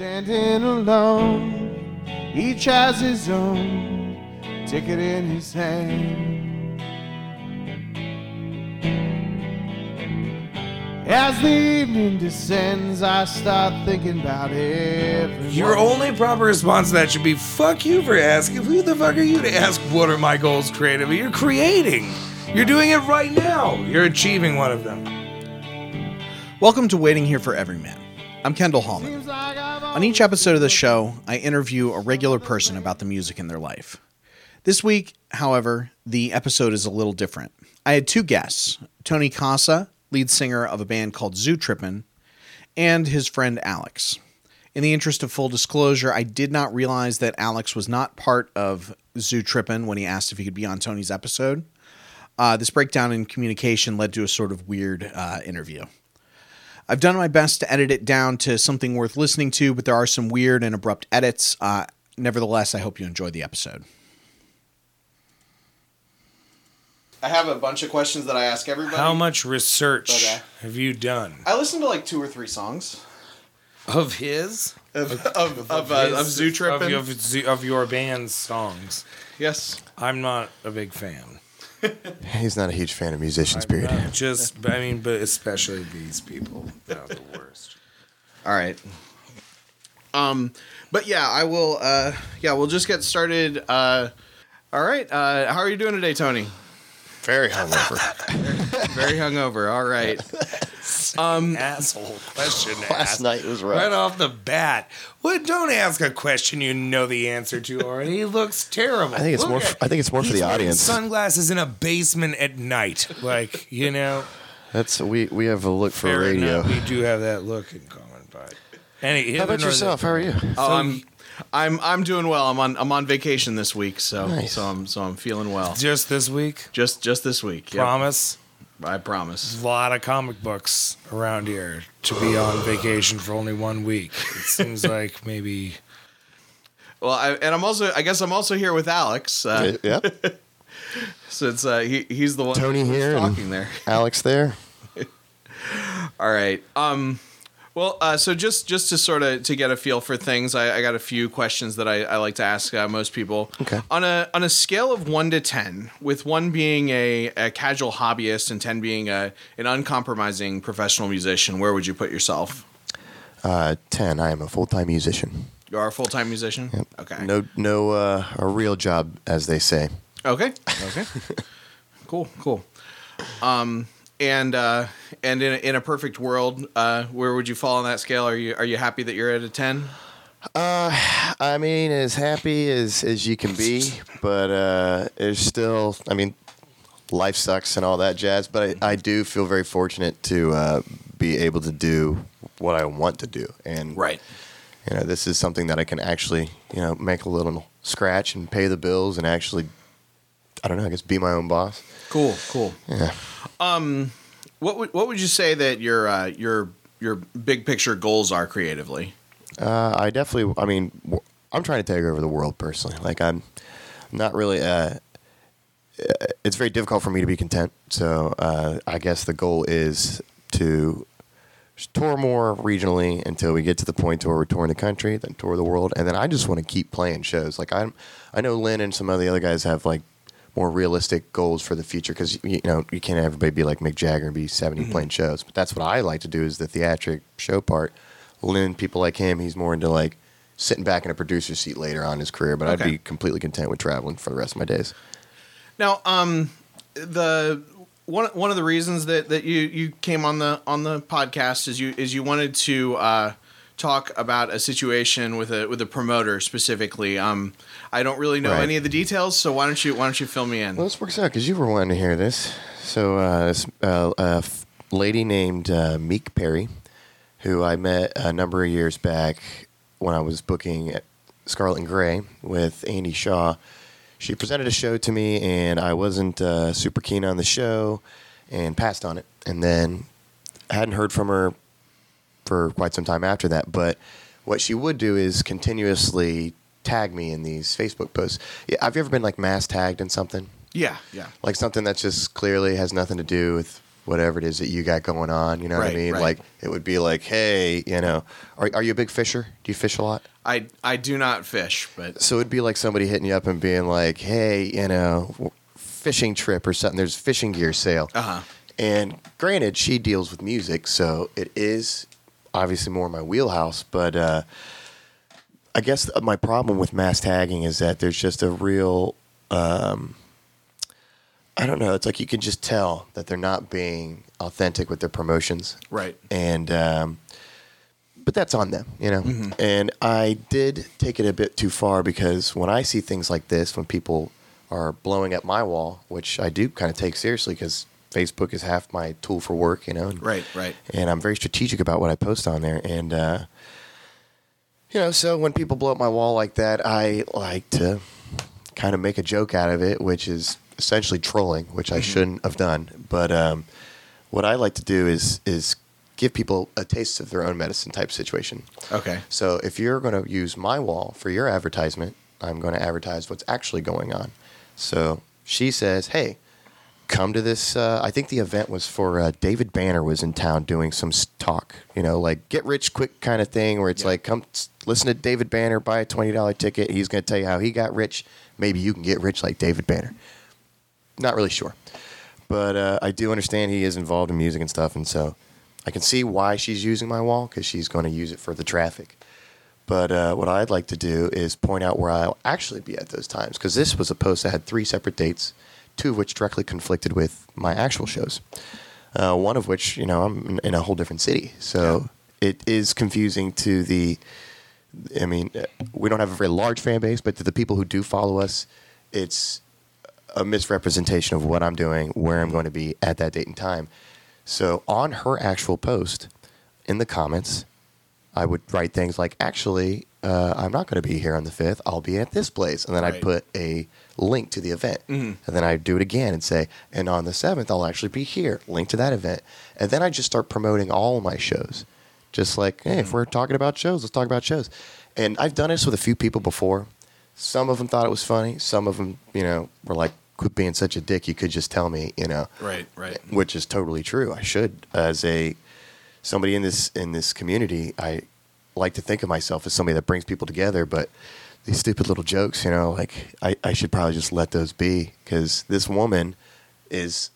Standing alone, each has his own ticket in his hand. As the evening descends, I start thinking about everyone. Your only proper response to that should be fuck you for asking. Who the fuck are you to ask what are my goals creatively? You're creating. You're doing it right now. You're achieving one of them. Welcome to Waiting Here for Everyman. I'm Kendall Hallman. On each episode of the show, I interview a regular person about the music in their life. This week, however, the episode is a little different. I had two guests Tony Casa, lead singer of a band called Zoo Trippin', and his friend Alex. In the interest of full disclosure, I did not realize that Alex was not part of Zoo Trippin' when he asked if he could be on Tony's episode. Uh, this breakdown in communication led to a sort of weird uh, interview. I've done my best to edit it down to something worth listening to, but there are some weird and abrupt edits. Uh, nevertheless, I hope you enjoy the episode. I have a bunch of questions that I ask everybody. How much research But, uh, have you done I listened to like two or three songs of his? of of of, uh, his- of Zoo Trippin'. Of, of, of your band's songs. yes, I'm not a big fan. He's not a huge fan of musicians, period. Just, I mean, but especially these people. They're the worst. All right. Um, but yeah, I will. Uh, yeah, we'll just get started. Uh, all right. Uh, how are you doing today, Tony? Very hungover. Very hungover. All right. Um, Asshole question Last ask. night was Right off the bat. What? Don't ask a question you know the answer to already. He looks terrible. I think it's Look more. at- f- I think it's more for the audience. Sunglasses in a basement at night, like you know. That's we. We have a look for fair radio. enough, We do have that look in common, but. Any, How about yourself? How are you? Oh, I'm, I'm, I'm doing well. I'm on, I'm on vacation this week, so, Nice. so I'm, so I'm feeling well. Just this week, Just, just this week. Yep. Promise. I promise. A lot of comic books around here to be on vacation for only one week. It seems like maybe. Well, I, and I'm also, I guess I'm also here with Alex. Uh, yep. since uh, he, he's the one Tony who's here and- talking there. Alex there. All right. Um, well, uh, so just just to sort of to get a feel for things, I, I got a few questions that I, I like to ask uh, most people. Okay. On a on a scale of one to ten, with one being a, a casual hobbyist and ten being a an uncompromising professional musician, where would you put yourself? Uh, Ten. I am a full time musician. You are a full time musician. Yep. Okay. No. No. Uh, a real job, as they say. Okay. Okay. cool. Cool. Um, and uh, and in a, in a perfect world, uh, where would you fall on that scale? Are you are you happy that you're at a ten? Uh, I mean, as happy as as you can be, but uh, there's still. I mean, life sucks and all that jazz. But I, I do feel very fortunate to uh, be able to do what I want to do, and Right. you know, this is something that I can actually, you know, make a little scratch and pay the bills and actually, I don't know, I guess be my own boss. Cool. Cool. Yeah. Um, What would what would you say that your uh, your your big picture goals are creatively? Uh, I definitely, I mean, I'm trying to take over the world personally. Like, I'm not really, uh, it's very difficult for me to be content. So, uh, I guess the goal is to tour more regionally until we get to the point where we're touring the country, then tour the world, and then I just want to keep playing shows. Like I'm, I know Lynn and some of the other guys have like more realistic goals for the future because you know you can't have everybody be like Mick Jagger and be 70 playing shows. But that's what I like to do is the theatric show part. Lynn, people like him, he's more into like sitting back in a producer seat later on in his career. But I'd be completely content with traveling for the rest of my days. Now, um, the one one of the reasons that, that you, you came on the on the podcast is you is you wanted to uh, talk about a situation with a with a promoter specifically. Um, I don't really know Right. any of the details, so why don't you why don't you fill me in? Well, this works out because you were wanting to hear this. So, uh, this uh, a f- lady named uh, Meek Perry, who I met a number of years back when I was booking at Scarlet and Gray with Andy Shaw. She presented a show to me, and I wasn't uh, super keen on the show and passed on it. And then I hadn't heard from her for quite some time after that. But what she would do is continuously tag me in these Facebook posts. Yeah, have you ever been like mass tagged in something? Yeah, yeah. like something that just clearly has nothing to do with whatever it is that you got going on. You know what Right, I mean? right. Like it would be like, hey, you know, are are you a big fisher? Do you fish a lot? I I do not fish, but So it'd be like somebody hitting you up and being like, hey, you know, fishing trip or something. There's fishing gear sale. Uh-huh. And granted, she deals with music, so it is obviously more my wheelhouse. But uh, I guess my problem with mass tagging is that there's just a real, um, I don't know. It's like you can just tell that they're not being authentic with their promotions right. and um, but that's on them, you know. Mm-hmm. And I did take it a bit too far because when I see things like this, when people are blowing up my wall, which I do kind of take seriously because Facebook is half my tool for work, you know. And, Right, right. And I'm very strategic about what I post on there, and uh, you know, so when people blow up my wall like that, I like to kind of make a joke out of it, which is essentially trolling, which I shouldn't have done. But um, what I like to do is is give people a taste of their own medicine type situation. Okay. So if you're going to use my wall for your advertisement, I'm going to advertise what's actually going on. So she says, "Hey, come to this." Uh, I think the event was for uh, David Banner was in town doing some talk. You know, like get rich quick kind of thing, where it's Yeah. like, come listen to David Banner, buy a twenty dollar ticket. He's going to tell you how he got rich. Maybe you can get rich like David Banner. Not really sure, but uh, I do understand he is involved in music and stuff, and so I can see why she's using my wall because she's going to use it for the traffic. But uh, what I'd like to do is point out where I'll actually be at those times because this was a post that had three separate dates, two of which directly conflicted with my actual shows. Uh, one of which, you know, I'm in- a whole different city, so it is confusing to the. I mean, uh, we don't have a very large fan base, but to the people who do follow us, it's a misrepresentation of what I'm doing, where I'm going to be at that date and time. So on her actual post, in the comments, I would write things like, "Actually, uh, I'm not going to be here on the fifth. I'll be at this place," and then Right. I'd put a link to the event, and then I'd do it again and say, "And on the seventh, I'll actually be here. Link to that event," and then I just start promoting all my shows, just like, "Hey, if we're talking about shows, let's talk about shows." And I've done this with a few people before. Some of them thought it was funny. Some of them, you know, were like, "Quit being such a dick. You could just tell me," you know Right, right. which is totally true. I should, as a somebody in this in this community, I like to think of myself as somebody that brings people together. But these stupid little jokes, you know, like I, I should probably just let those be because this woman is,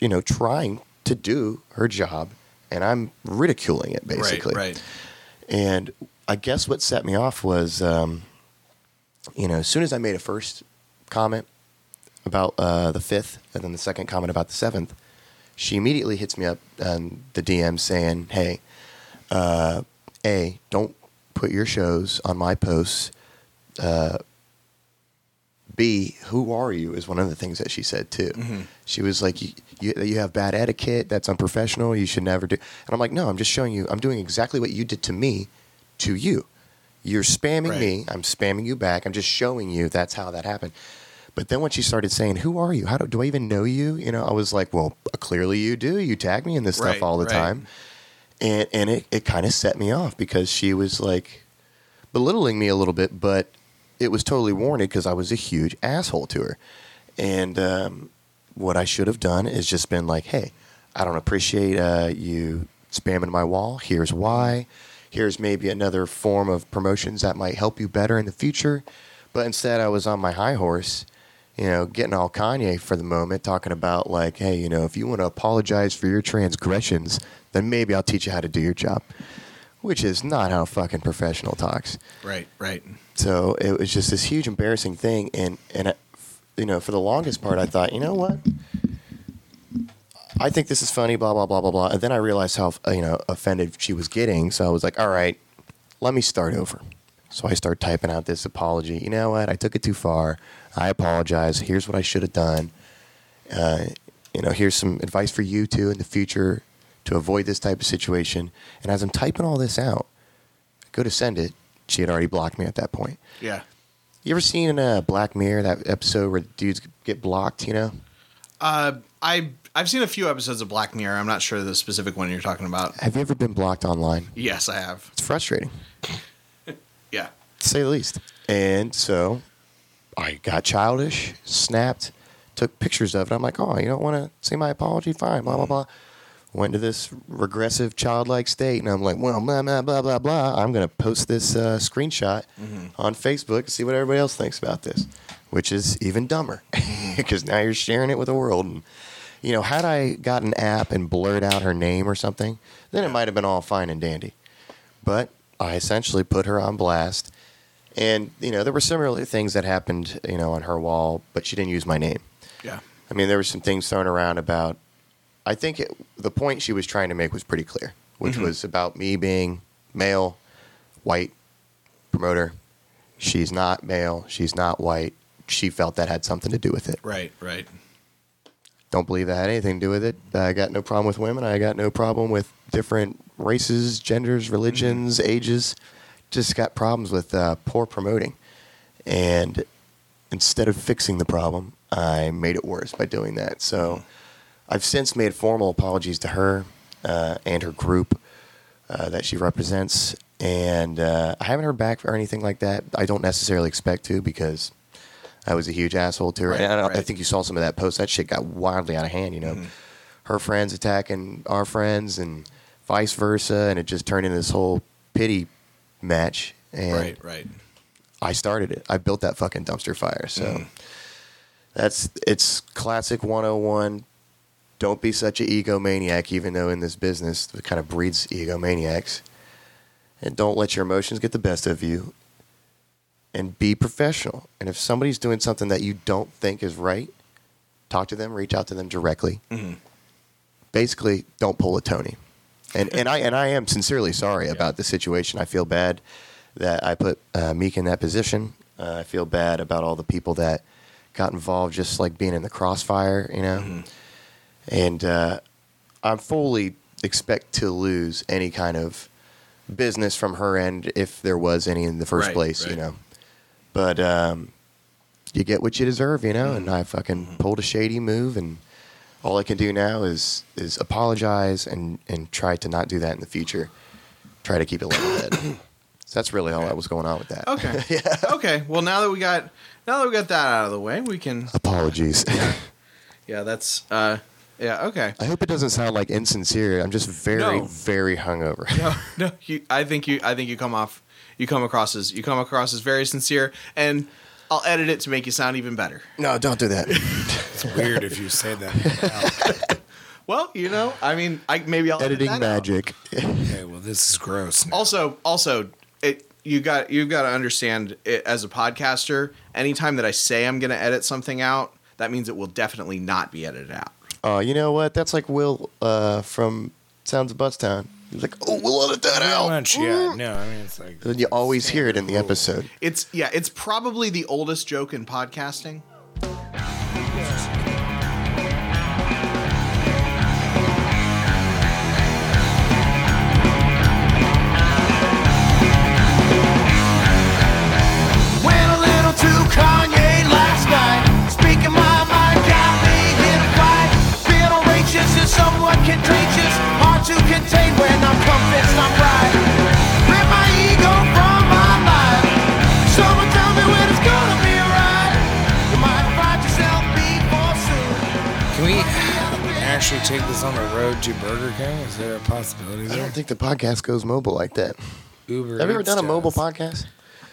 you know, trying to do her job, and I'm ridiculing it basically. Right, right. And I guess what set me off was, um, you know, as soon as I made a first comment about uh, the fifth, and then the second comment about the seventh, she immediately hits me up on the DM saying, "Hey, uh, a don't put your shows on my posts. Uh, B, who are you? Is one of the things that she said too. She was like, you, you, you have bad etiquette. That's unprofessional. You should never do. And I'm like, no, I'm just showing you. I'm doing exactly what you did to me, to you. You're spamming Right. me. I'm spamming you back. I'm just showing you that's how that happened. But then when she started saying, "Who are you? How do, do I even know you?" You know, I was like, "Well, clearly you do. You tag me in this stuff all the right. time." And and it, it kind of set me off because she was like belittling me a little bit, but it was totally warranted because I was a huge asshole to her. And um, what I should have done is just been like, "Hey, I don't appreciate uh, you spamming my wall. Here's why. Here's maybe another form of promotions that might help you better in the future." But instead, I was on my high horse you know, getting all Kanye for the moment, talking about like, hey, you know, if you want to apologize for your transgressions, then maybe I'll teach you how to do your job, which is not how fucking professional talks. Right, right. So it was just this huge embarrassing thing, and and you know, for the longest part, I thought, you know what, I think this is funny, blah blah blah blah blah, and then I realized how uh, you know offended she was getting, so I was like, all right, let me start over. So I start typing out this apology. You know what? I took it too far. I apologize. Here's what I should have done. Uh, you know, here's some advice for you too in the future to avoid this type of situation. And as I'm typing all this out, I go to send it. She had already blocked me at that point. Yeah. You ever seen in a Black Mirror that episode where dudes get blocked? You know, Uh, I I've seen a few episodes of Black Mirror. I'm not sure the specific one you're talking about. have you ever been blocked online? Yes, I have. It's frustrating. Yeah. to say the least. And so I got childish, snapped, took pictures of it. I'm like, oh, you don't want to see my apology? Fine, blah blah mm-hmm. blah. Went to this regressive childlike state, and I'm like, well, blah blah blah blah blah. I'm gonna post this uh, screenshot mm-hmm. on Facebook and see what everybody else thinks about this, which is even dumber mm-hmm. because now you're sharing it with the world. And you know, had I got an app and blurred out her name or something, then it might have been all fine and dandy. But I essentially put her on blast. And, you know, there were similar things that happened, you know, on her wall, but she didn't use my name. Yeah. I mean, there were some things thrown around about. I think it, the point she was trying to make was pretty clear, which mm-hmm. was about me being male, white promoter. She's not male. She's not white. She felt that had something to do with it. Right. Right. Don't believe that had anything to do with it. I got no problem with women. I got no problem with different races, genders, mm-hmm. religions, ages. Just got problems with uh, poor promoting. And instead of fixing the problem, I made it worse by doing that. So I've since made formal apologies to her uh, and her group uh, that she represents. And uh, I haven't heard back or anything like that. I don't necessarily expect to because I was a huge asshole to her. Right, and I, don't- I think you saw some of that post. That shit got wildly out of hand, you know. Mm-hmm. Her friends attacking our friends and vice versa. And it just turned into this whole pity match. And Right. Right. I started it. I built that fucking dumpster fire. So Mm. that's it's classic 101. Don't be such an egomaniac, even though in this business it kind of breeds egomaniacs. And don't let your emotions get the best of you. And be professional. And if somebody's doing something that you don't think is right, talk to them, reach out to them directly. Basically, don't pull a Tony. And and I and I am sincerely sorry about the situation. I feel bad that I put uh, Meek in that position. Uh, I feel bad about all the people that got involved, just like being in the crossfire, you know. And uh, I'm fully expect to lose any kind of business from her end if there was any in the first Right, place, you know. But um, you get what you deserve, you know. And I fucking pulled a shady move, and all I can do now is is apologize and and try to not do that in the future. Try to keep it level head. so that's really all that was going on with that. Okay. yeah. Okay. Well, now that we got now that we got that out of the way, we can. Apologies. Yeah. That's. uh Yeah. Okay. I hope it doesn't sound like insincere. I'm just very, No. very hungover. No. No. You, I think you. I think you come off. You come across as you come across as very sincere, and I'll edit it to make you sound even better. No, don't do that. It's weird if you say that. Well, you know, I mean, I maybe I'll edit Editing that out. magic. okay, well, this is gross. Now. Also, also, it you got you've got to understand it, as a podcaster. Anytime that I say I'm going to edit something out, that means it will definitely not be edited out. Oh, you know what? That's like Will uh, from Sounds of Buzztown. He's like, oh, we'll edit that Pretty out. much, yeah. No, I mean, it's like. And you always hear it in the episode. It's yeah, it's probably the oldest joke in podcasting. Went a little too Kanye last night. Actually take this on the road to Burger King? Is there a possibility I there? don't think the podcast goes mobile like that. Uber. Have you ever Eats done a mobile does. podcast?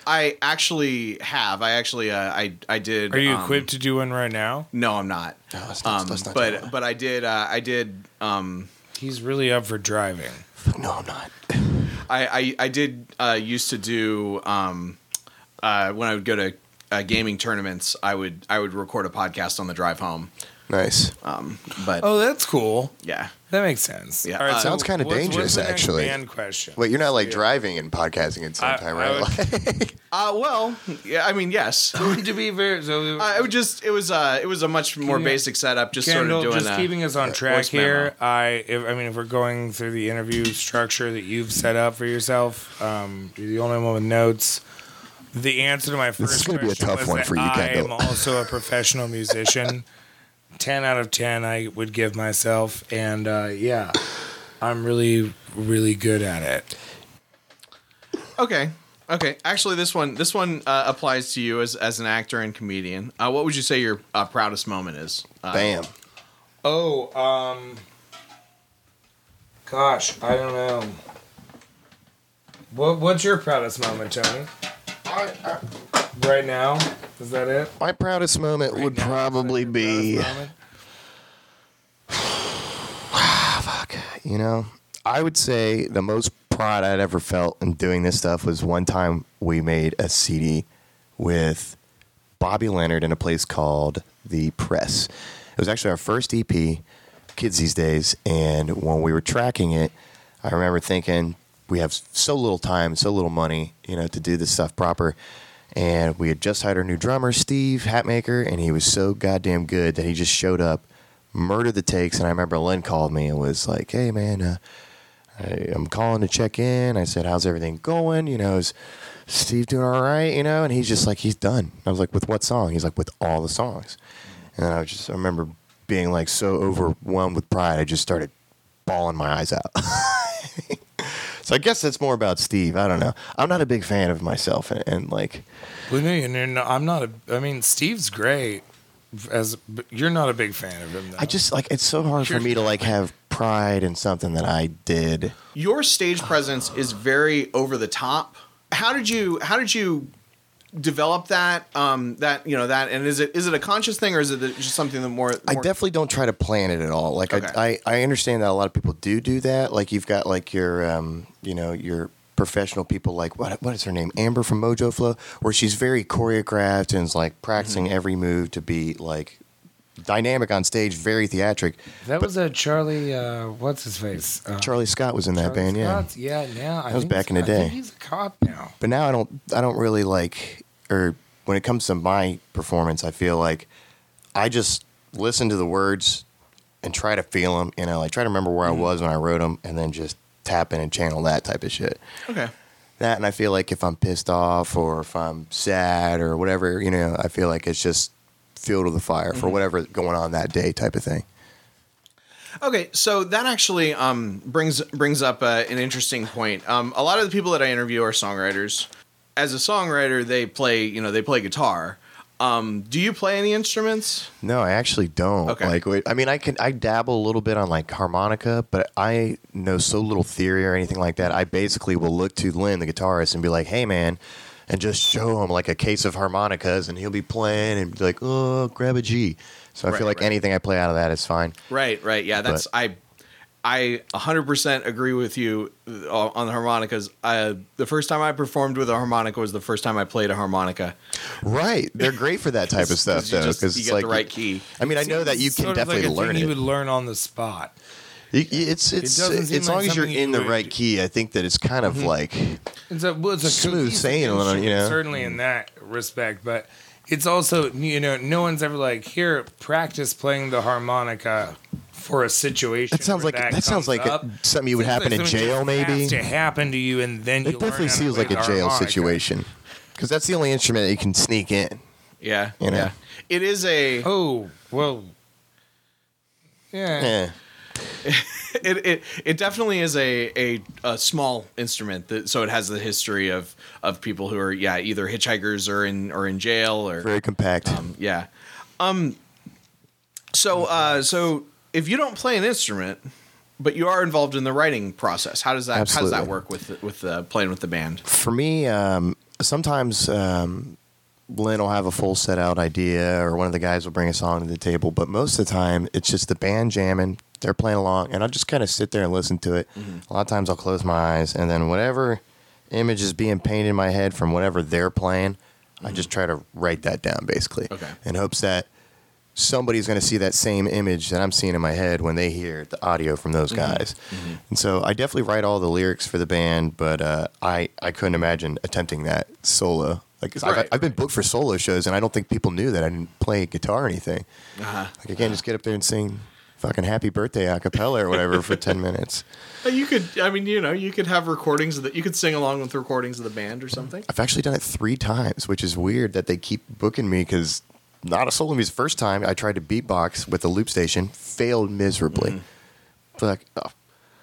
I actually have. I actually uh, I I did. Are you um, equipped to do one right now? No, I'm not. No, let's not- um, let's not but that. but I did. Uh, I did. Um, He's really up for driving. No, I'm not. I, I, I did uh, used to do um, uh, when I would go to uh, gaming tournaments. I would I would record a podcast on the drive home. Nice. Um, but Oh, that's cool. yeah, That makes sense. Yeah. All right, Uh, Sounds kinda what's- what's dangerous, the next actually. Band question. Wait, you're not like driving and podcasting at the same I- time, I right? would- uh, well, yeah. I mean, yes. uh, to be fair, so it would just it was uh it was a much more Yeah. basic setup. Just Kendall, sort of doing just a, keeping us on track voice here. memo. I, if, I mean, if we're going through the interview structure that you've set up for yourself, um, you're the only one with notes. The answer to my first is gonna be a question tough was one that for you, I am also a professional musician. ten out of ten, I would give myself, and uh, yeah, I'm really, really good at it. Okay. Okay, actually, this one this one uh, applies to you as as an actor and comedian. Uh, what would you say your uh, proudest moment is? Uh, Bam. Oh, um, gosh, I don't know. What What's your proudest moment, Tony? Right now, is that it? My proudest moment Right would now, probably be, proudest ah, fuck, you know, I would say the most pride I'd ever felt in doing this stuff was one time we made a CD with Bobby Leonard in a place called The Press. It was actually our first EP, Kids These Days, and when we were tracking it, I remember thinking we have so little time, so little money, you know, to do this stuff proper. And we had just hired our new drummer, Steve Hatmaker, and he was so goddamn good that he just showed up, murdered the takes. And I remember Lynn called me and was like, "Hey, man, uh, I, I'm calling to check in." I said, "How's everything going?" You know, is Steve doing all right? You know, and he's just like, "He's done." I was like, "With what song?" He's like, "With all the songs." And I just, I remember being like so overwhelmed with pride, I just started bawling my eyes out. so I guess that's more about Steve. I don't know. I'm not a big fan of myself, and, and like, Well, no, you know, no, I'm not a. I mean, Steve's great. As but you're not a big fan of him. Though. I just like it's so hard for me to like have pride in something that I did. Your stage presence is very over the top. How did you How did you develop that? Um, that you know that, and is it is it a conscious thing or is it just something that more? I definitely don't try to plan it at all. Like Okay. I, I, I understand that a lot of people do do that. Like you've got like your, um, you know, your professional people like what what is her name Amber from Mojo Flow, where she's very choreographed and is like practicing Mm-hmm. every move to be like dynamic on stage, very theatric. that was a Charlie. Uh, what's his face? Uh, Charlie Scott was in that Charlie band, yeah. Scott? Yeah, now I That was think back in the I think day. he's a cop now. But now I don't I don't really like or when it comes to my performance, I feel like I just listen to the words and try to feel them. You know, like try to remember where I was when I wrote them, and then just tap in and channel that type of shit. okay. That and I feel like if I'm pissed off or if I'm sad or whatever, you know, I feel like it's just fuel to the fire for whatever's going on that day type of thing. Okay, so that actually um, brings brings up uh, an interesting point. Um, a lot of the people that I interview are songwriters. As a songwriter, they play you know they play guitar. Um, do you play any instruments? No, I actually don't. Okay. Like, I mean, I can I dabble a little bit on like harmonica, but I know so little theory or anything like that. I basically will look to Lynn, the guitarist, and be like, "Hey, man," and just show him like a case of harmonicas, and he'll be playing and be like, "Oh, grab a G." So I Right, feel like right. anything I play out of that is fine. Right, right. Yeah, that's I. I 100% agree with you uh, on the harmonicas. I, the first time I performed with a harmonica was the first time I played a harmonica. Right, they're great for that type of stuff, 'Cause you though, because you it's get like the right key. I mean, I know that you can Sort of definitely like a thing learn You would learn on the spot. You- you- It's it's doesn't seem as like long as you're something you in the would- right key. I think that it's kind of like It's a, well, it's a Smooth cohesive sailing, you know? Certainly in that respect, but it's also you know no one's ever like here practice playing the harmonica for a situation. That sounds where like- that sounds like up. something you would Seems happen in jail, maybe? to happen to you, and then It learn definitely how to like a jail harmonica. situation because that's the only instrument that you can sneak in. Yeah, You know? yeah. It is a Oh well, yeah. Yeah. it, it it definitely is a, a, a small instrument that so it has the history of of people who are yeah either hitchhikers or in or in jail or Very compact. um, yeah um so uh so if you don't play an instrument but you are involved in the writing process how does that how does that work with with uh, playing with the band For me, um, sometimes um, Lynn will have a full set out idea, or one of the guys will bring a song to the table. But most of the time, it's just the band jamming. They're playing along, and I'll just kind of sit there and listen to it. A lot of times, I'll close my eyes, and then whatever image is being painted in my head from whatever they're playing, I just try to write that down, basically, Okay. in hopes that somebody's going to see that same image that I'm seeing in my head when they hear the audio from those guys. And so I definitely write all the lyrics for the band, but uh, I I couldn't imagine attempting that solo. Like 'cause I've, Right, I've been booked for solo shows, and I don't think people knew that I didn't play guitar or anything. uh-huh. Like I can't just get up there and sing fucking "Happy Birthday" a cappella or whatever for ten minutes. you could i mean you know you could have recordings of the, you could sing along with recordings of the band or something I've actually done it three times, which is weird that they keep booking me because not a solo music. First time I tried to beatbox with the loop station, failed miserably. Mm-hmm. But like, oh,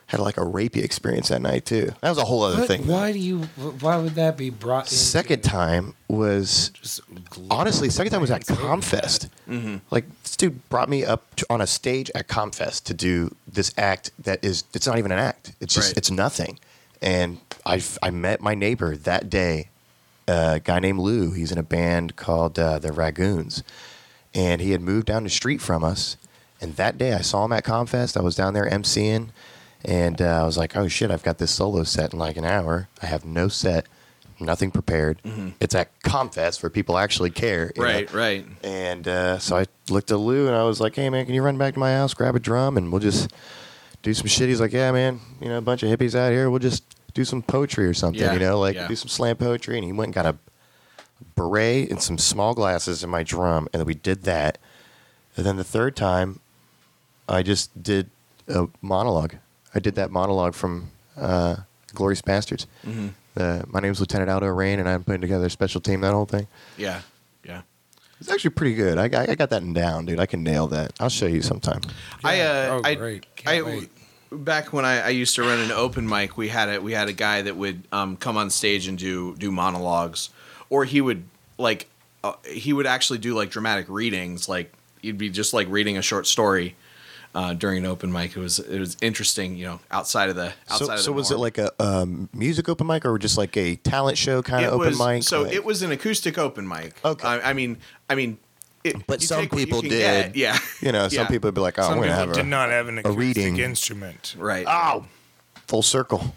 had like a rapey experience that night too. That was a whole other What- thing. Why do you? Why would that be brought? into- Second time was Just gl- honestly, second time was at It's Comfest. Mm-hmm. Like this dude brought me up to, on a stage at Comfest to do this act that is it's not even an act. It's just Right. it's nothing. And I I met my neighbor that day, a guy named Lou. He's in a band called uh, the Ragoons, and he had moved down the street from us. And that day I saw him at Comfest. I was down there emceeing, and uh, I was like, "Oh shit! I've got this solo set in like an hour. I have no set, nothing prepared. It's at Comfest where people actually care, you know? Mm-hmm. Right, right. And uh, so I looked at Lou and I was like, "Hey man, can you run back to my house, grab a drum, and we'll just do some shit?" He's like, "Yeah, man. You know, a bunch of hippies out here. We'll just do some poetry or something. Yeah, You know, like yeah. do some slam poetry." And he went and got a beret and some small glasses and my drum, and we did that. And then the third time, I just did a monologue. I did that monologue from uh, Glorious Bastards. Mm-hmm. Uh, my name's Lieutenant Aldo Raine, and I'm putting together a special team. That whole thing. Yeah, yeah. It's actually pretty good. I, I, I got that down, dude. I can nail that. I'll show you sometime. I uh, Oh, I, great. Can't I wait. Back when I, I used to run an open mic, we had a we had a guy that would um, come on stage and do do monologues, or he would like uh, he would actually do like dramatic readings, like you'd be just like reading a short story uh, during an open mic. It was it was interesting, you know, outside of the outside So, of the so was it like a um, music open mic or just like a talent show kind of It open was- mic? So Like- it was an acoustic open mic. Okay. I, I mean, I mean, it, But you some take you people did. get, Yeah. You know, some Yeah. people would be like, "Oh, Some I'm gonna have did a, not have an acoustic reading. instrument. Right. oh, full circle."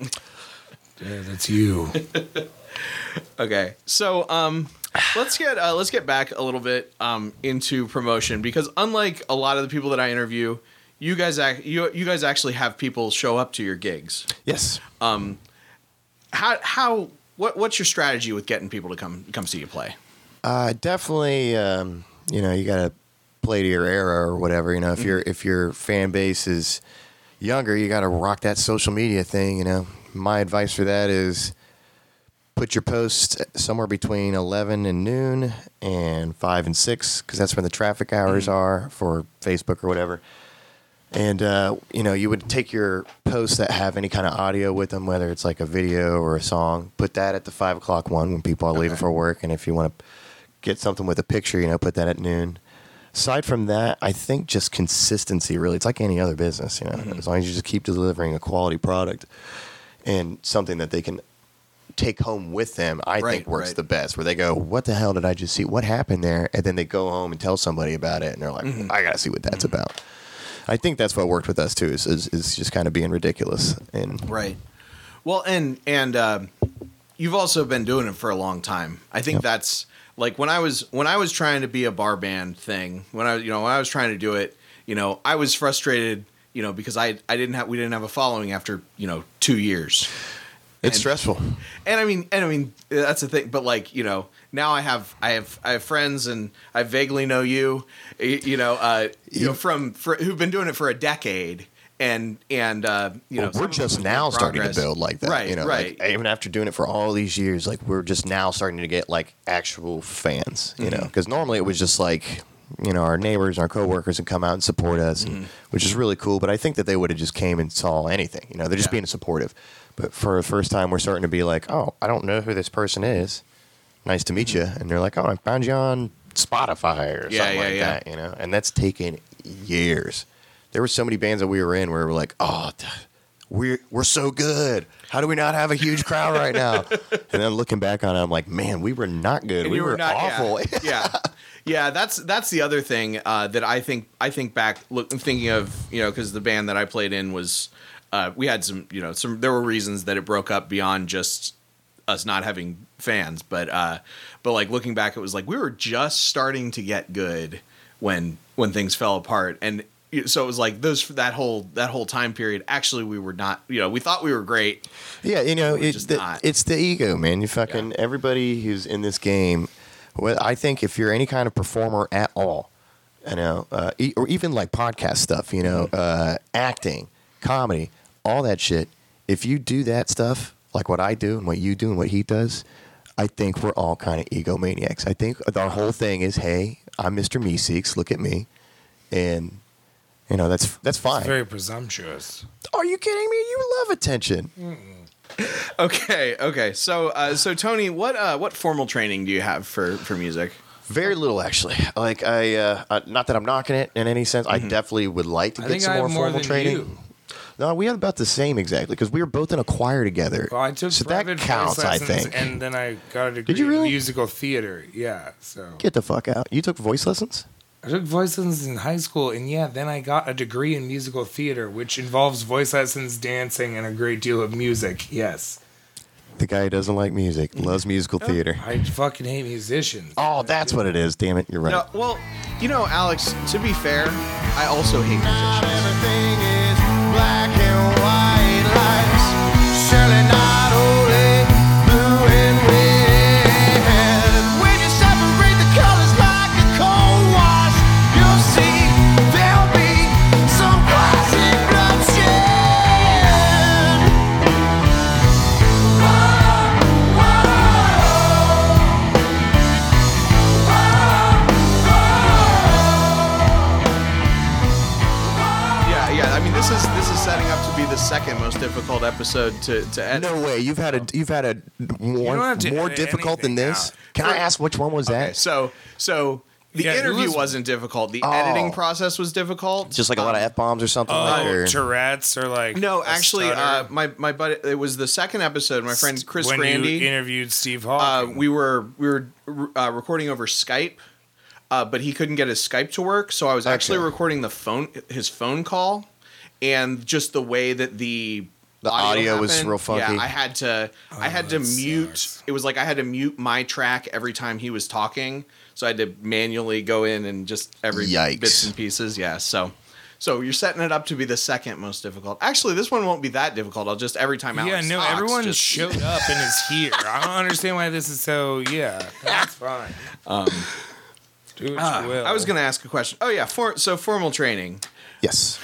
Yeah, that's you. Okay, so um, let's get uh, let's get back a little bit um, into promotion because unlike a lot of the people that I interview, you guys ac- you you guys actually have people show up to your gigs. Yes. Um, how how what what's your strategy with getting people to come come see you play? Uh, definitely. Um, you know, you gotta play to your era or whatever. You know, if Mm-hmm. your if your fan base is younger, you gotta rock that social media thing. You know, my advice for that is put your post somewhere between 11 and noon and 5 and 6 because that's when the traffic hours Mm-hmm. are for facebook or whatever and uh, you know you would take your posts that have any kind of audio with them whether it's like a video or a song put that at the 5 o'clock one when people are leaving Okay. for work and if you want to get something with a picture you know put that at noon aside from that i think just consistency really it's like any other business you know Mm-hmm. as long as you just keep delivering a quality product and something that they can take home with them, I Right, think works right. the best. Where they go, "What the hell did I just see? What happened there?" And then they go home and tell somebody about it, and they're like, Mm-hmm. "I gotta see what that's about." I think that's what worked with us too. Is is, is just kind of being ridiculous and Right. Well, and and um you've also been doing it for a long time. I think Yep. that's like when I was when I was trying to be a bar band thing. When I you know when I was trying to do it, you know, I was frustrated. You know, because I I didn't have we didn't have a following after you know two years. it's And- stressful. And I mean, and I mean, that's the thing. But like, you know, now I have, I have, I have friends, and I vaguely know you, you know, uh, you know, from for, who've been doing it for a decade, and and uh, you know, Well, some we're just now starting to build like that. right? you know, right. Like, even after doing it for all these years, like we're just now starting to get like actual fans. You Mm-hmm. know, because normally it was just like you know our neighbors, and our coworkers, would come out and support us, and, which is really cool. But I think that they would have just came and saw anything. You know, they're just Yeah. being supportive. But for the first time, we're starting to be like, oh, I don't know who this person is. Nice to meet Mm-hmm. you. And they're like, oh, I found you on Spotify or Yeah, something yeah, like that. You know, and that's taken years. There were so many bands that we were in where we were like, oh, we're we're so good. How do we not have a huge crowd right now? and then looking back on it, I'm like, man, we were not good. And we you were, not- awful. Yeah, yeah, Yeah, That's that's the other thing uh, that I think I think back look thinking of you know because the band that I played in was uh, we had some you know some there were reasons that it broke up beyond just us not having fans, but uh, but like looking back, it was like we were just starting to get good when when things fell apart and. So it was like those that whole that whole time period. Actually, we were not. You know, we thought we were great. Yeah, you know, it's the, not. it's the ego, man. You fucking everybody who's in this game. Well, I think if you're any kind of performer at all, you know, uh, e- or even like podcast stuff, you know, Mm-hmm. uh, acting, comedy, all that shit. If you do that stuff, like what I do and what you do and what he does, I think we're all kind of egomaniacs. I think our whole thing is, hey, I'm Mr. Meeseeks. Look at me, and You know, that's that's fine. It's very presumptuous. Are you kidding me? You love attention. Okay, okay. So, uh, so Tony, what uh, what formal training do you have for for music? Very little, actually. Like I, uh, uh, not that I'm knocking it in any sense. I definitely would like to I get think some I more have more formal than training. you. No, we had about the same exactly because we were both in a choir together. Well, I took so that private voice counts, I think. and then I got a degree you really? in musical theater. Yeah, so Get the fuck out! You took voice lessons. I took voice lessons in high school, and yeah, then I got a degree in musical theater, which involves voice lessons, dancing, and a great deal of music. Yes, The guy who doesn't like music loves musical oh, theater. I fucking hate musicians. Oh, that's what it is. Damn it, you're right. No, well, you know, Alex. To be fair, I also hate musicians. Second most difficult episode to to edit. No way. You've had a you've had a more don't have to more difficult than this. out. Can I ask which one was Okay, that? so so the Yeah, interview was- was, not difficult. The Oh. editing process was difficult. Just like a lot of f bombs or something. like, Oh, or, Tourette's or like no, a actually, uh, my my buddy. It was the second episode. My friend Chris when Grandy. you interviewed Steve uh, we were we were uh, recording over Skype, uh, but he couldn't get his Skype to work, so I was actually Okay. recording the phone his phone call, and just the way that the The audio was real funky. Yeah, I had to I had to Oh, mute. sucks. It was like I had to mute my track every time he was talking, so I had to manually go in and just every Yikes. bits and pieces. Yeah, so. So you're setting it up to be the second most difficult. Actually, this one won't be that difficult. I'll just every time yeah, Alex no, talks, everyone just- showed up and is here. I don't understand why this is so. Yeah, that's fine. Um, do what you will. I was going to ask a question. Oh yeah, for, so formal training. yes.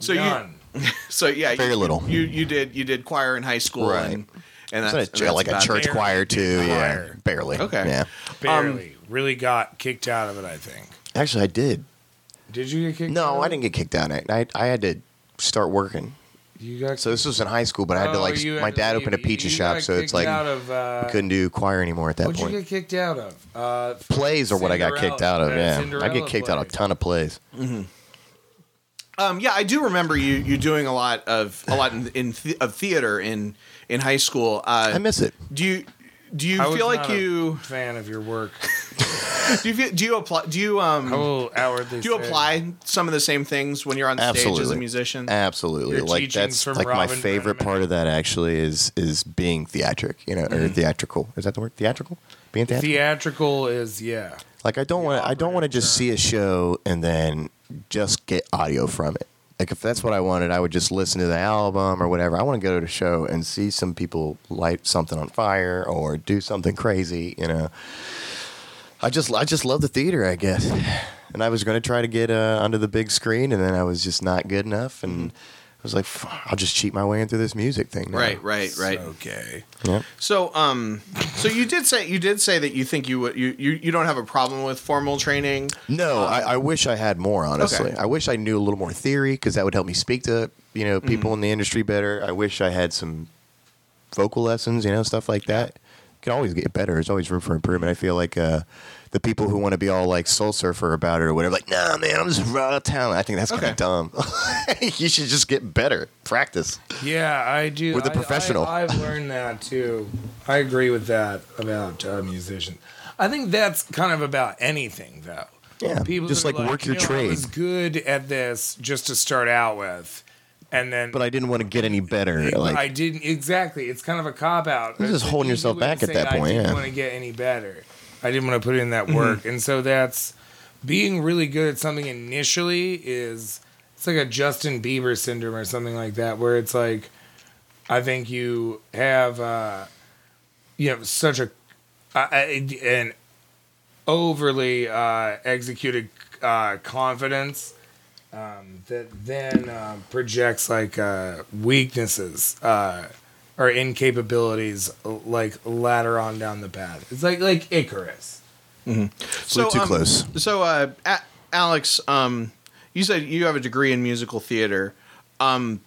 So None. you, so yeah, Very you, little. You you did you did choir in high school, Right. And, and that's, that and a, that's like a church it. choir too? Choir. Yeah, barely. Okay. Yeah. barely really got kicked out of it. I think. Actually, I did. Did you get kicked? out? No, of I didn't get kicked out. I, I I had to start working. You got So this was in high school, but I had to Oh, like had my to dad leave. opened a pizza You shop, so it's like out of, uh, I couldn't do choir anymore at that What'd point. you get kicked out of? Uh, plays are what I got kicked out of. Cinderella- Yeah, I get kicked out of a ton of plays. Um, yeah, I do remember you you doing a lot of a lot in, in th- of theater in in high school. Uh, I miss it. do you do you I was feel like not a you fan of your work. do you feel, do you apply do you um I do you say- apply some of the same things when you're on stage as a musician? Absolutely, Your like that's from like my favorite Brenneman. part of that. Actually, is is being theatric, you know, or theatrical. Is that the word? Theatrical, being theatrical. Theatrical is yeah. Like I don't want to. I don't want to just see a show and then just get audio from it. Like if that's what I wanted, I would just listen to the album or whatever. I want to go to a show and see some people light something on fire or do something crazy. You know. I just I just love the theater, I guess. And I was going to try to get uh, onto the big screen, and then I was just not good enough, and I was like, I'll just cheat my way into this music thing. now." Right, right, right. Okay. Yep. So, um, so you did say you did say that you think you would you you, you don't have a problem with formal training. No, I, I wish I had more. Honestly, Okay. I wish I knew a little more theory because that would help me speak to you know people in the industry better. I wish I had some vocal lessons, you know, stuff like that. Can always get better. There's always room for improvement. I feel like uh, the people who want to be all like soul surfer about it or whatever, like, nah, man, I'm just raw talent. I think that's kind Okay. of dumb. you should just get better, practice. Yeah, I do. With a I- professional. I, have learned that too. I agree with that about uh, musicians. I think that's kind of about anything, though. Yeah, People just that like work your you know, I trade. was good at this just to start out with, and then. But I didn't want to get any better. Like, I didn't exactly. It's kind of a cop out. You're just holding yourself back at that point, I didn't yeah. Mm-hmm. want to get any better. I didn't want to put in that work, and so that's being really good at something initially is it's like a Justin Bieber syndrome or something like that, where it's like I think you have uh, you know such a uh, an overly uh, executed uh, confidence um, that then uh, projects like uh, weaknesses uh, or incapabilities like later on down the path. It's like like Icarus. So too um, close. So, uh, A- Alex, um, you said you have a degree in musical theater. Um,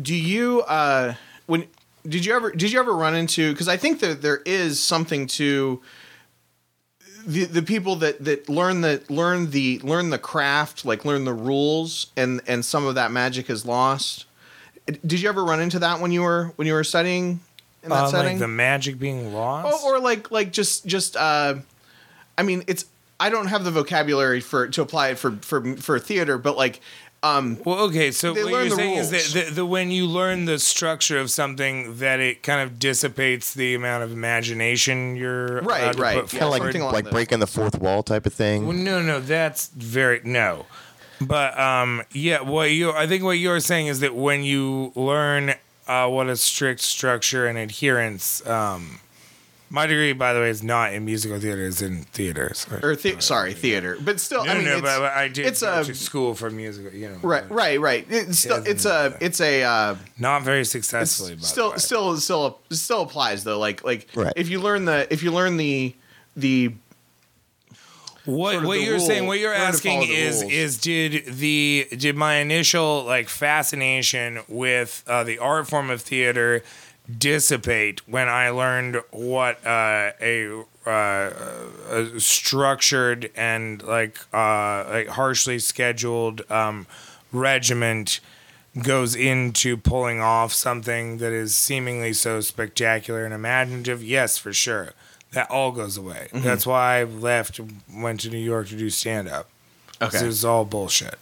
do you uh, when did you ever did you ever run into? Because I think that there is something to the the people that that learn the learn the learn the craft, like learn the rules, and and some of that magic is lost. Did you ever run into that when you were when you were studying in that Uh, setting? like the magic being lost. or, or like like just just uh i mean it's i don't have the vocabulary for to apply it for for for theater but like um Well, okay, so what you're the saying is that the, the, when you learn the structure of something, that it kind of dissipates the amount of imagination you're Right, allowed right. put Yeah, Kind of like like breaking the fourth wall type of thing. Well, no, no, that's very no. But um, yeah, what you I think what you're saying is that when you learn uh, what a strict structure and adherence, um, my degree, by the way, is not in musical theater; it's in theater. So. or the, sorry theater but still no, i mean no, it's, but, but I did it's go a to school for musical. You know, right right right it's still it's a it's a uh Not very it's successfully. by still still still still applies though like like Right. if you learn the if you learn the the What what you're rule- saying, what you're asking is rules. is did the did my initial like fascination with uh, the art form of theater dissipate when I learned what uh, a, uh, a structured and like uh, like harshly scheduled um, regiment goes into pulling off something that is seemingly so spectacular and imaginative, yes, for sure. That all goes away. Mm-hmm. That's why I left, went to New York to do stand up. Okay. It was all bullshit.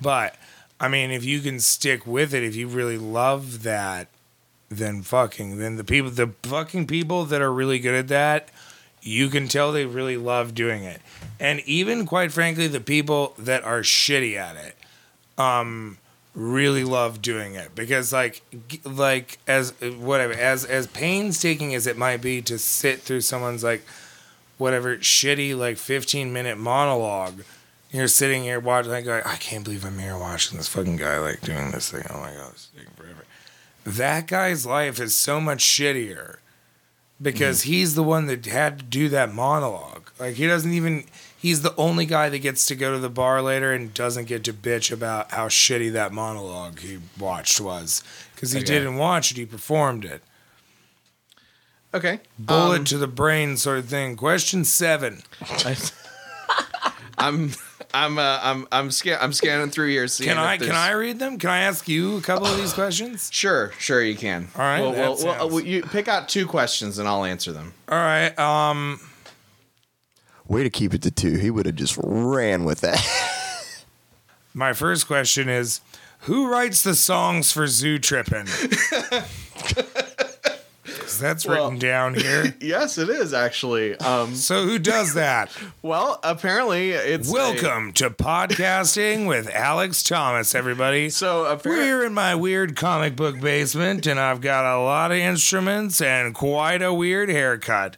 But, I mean, if you can stick with it, if you really love that, then fucking, then the people, the fucking people that are really good at that, you can tell they really love doing it. And even, quite frankly, the people that are shitty at it, um, really love doing it because like like as whatever as as painstaking as it might be to sit through someone's like whatever shitty like 15 minute monologue you're sitting here watching like i can't believe i'm here watching this fucking guy like doing this thing. Oh my god it's taking forever. That guy's life is so much shittier because mm-hmm. he's the one that had to do that monologue. Like he doesn't even he's the only guy that gets to go to the bar later and doesn't get to bitch about how shitty that monologue he watched was. Because he Okay. didn't watch it he performed it. Okay bullet Um, to the brain sort of thing. Question seven. I'm i'm uh, i'm i'm scan- i'm scanning through here seeing can i can i read them? Can i ask you a couple of these questions? Sure, sure you can. All right, Well, well, well, sounds- well, you pick out two questions and I'll answer them. all right um Way to keep it to two. He would have just ran with that. my first question is who writes the songs for zoo trippin' 'Cause that's Well- written down here Yes, it is actually. Um, so who does that well, apparently it's a- Welcome to podcasting with Alex Thomas, everybody. so We're here in my weird comic book basement, and I've got a lot of instruments and quite a weird haircut.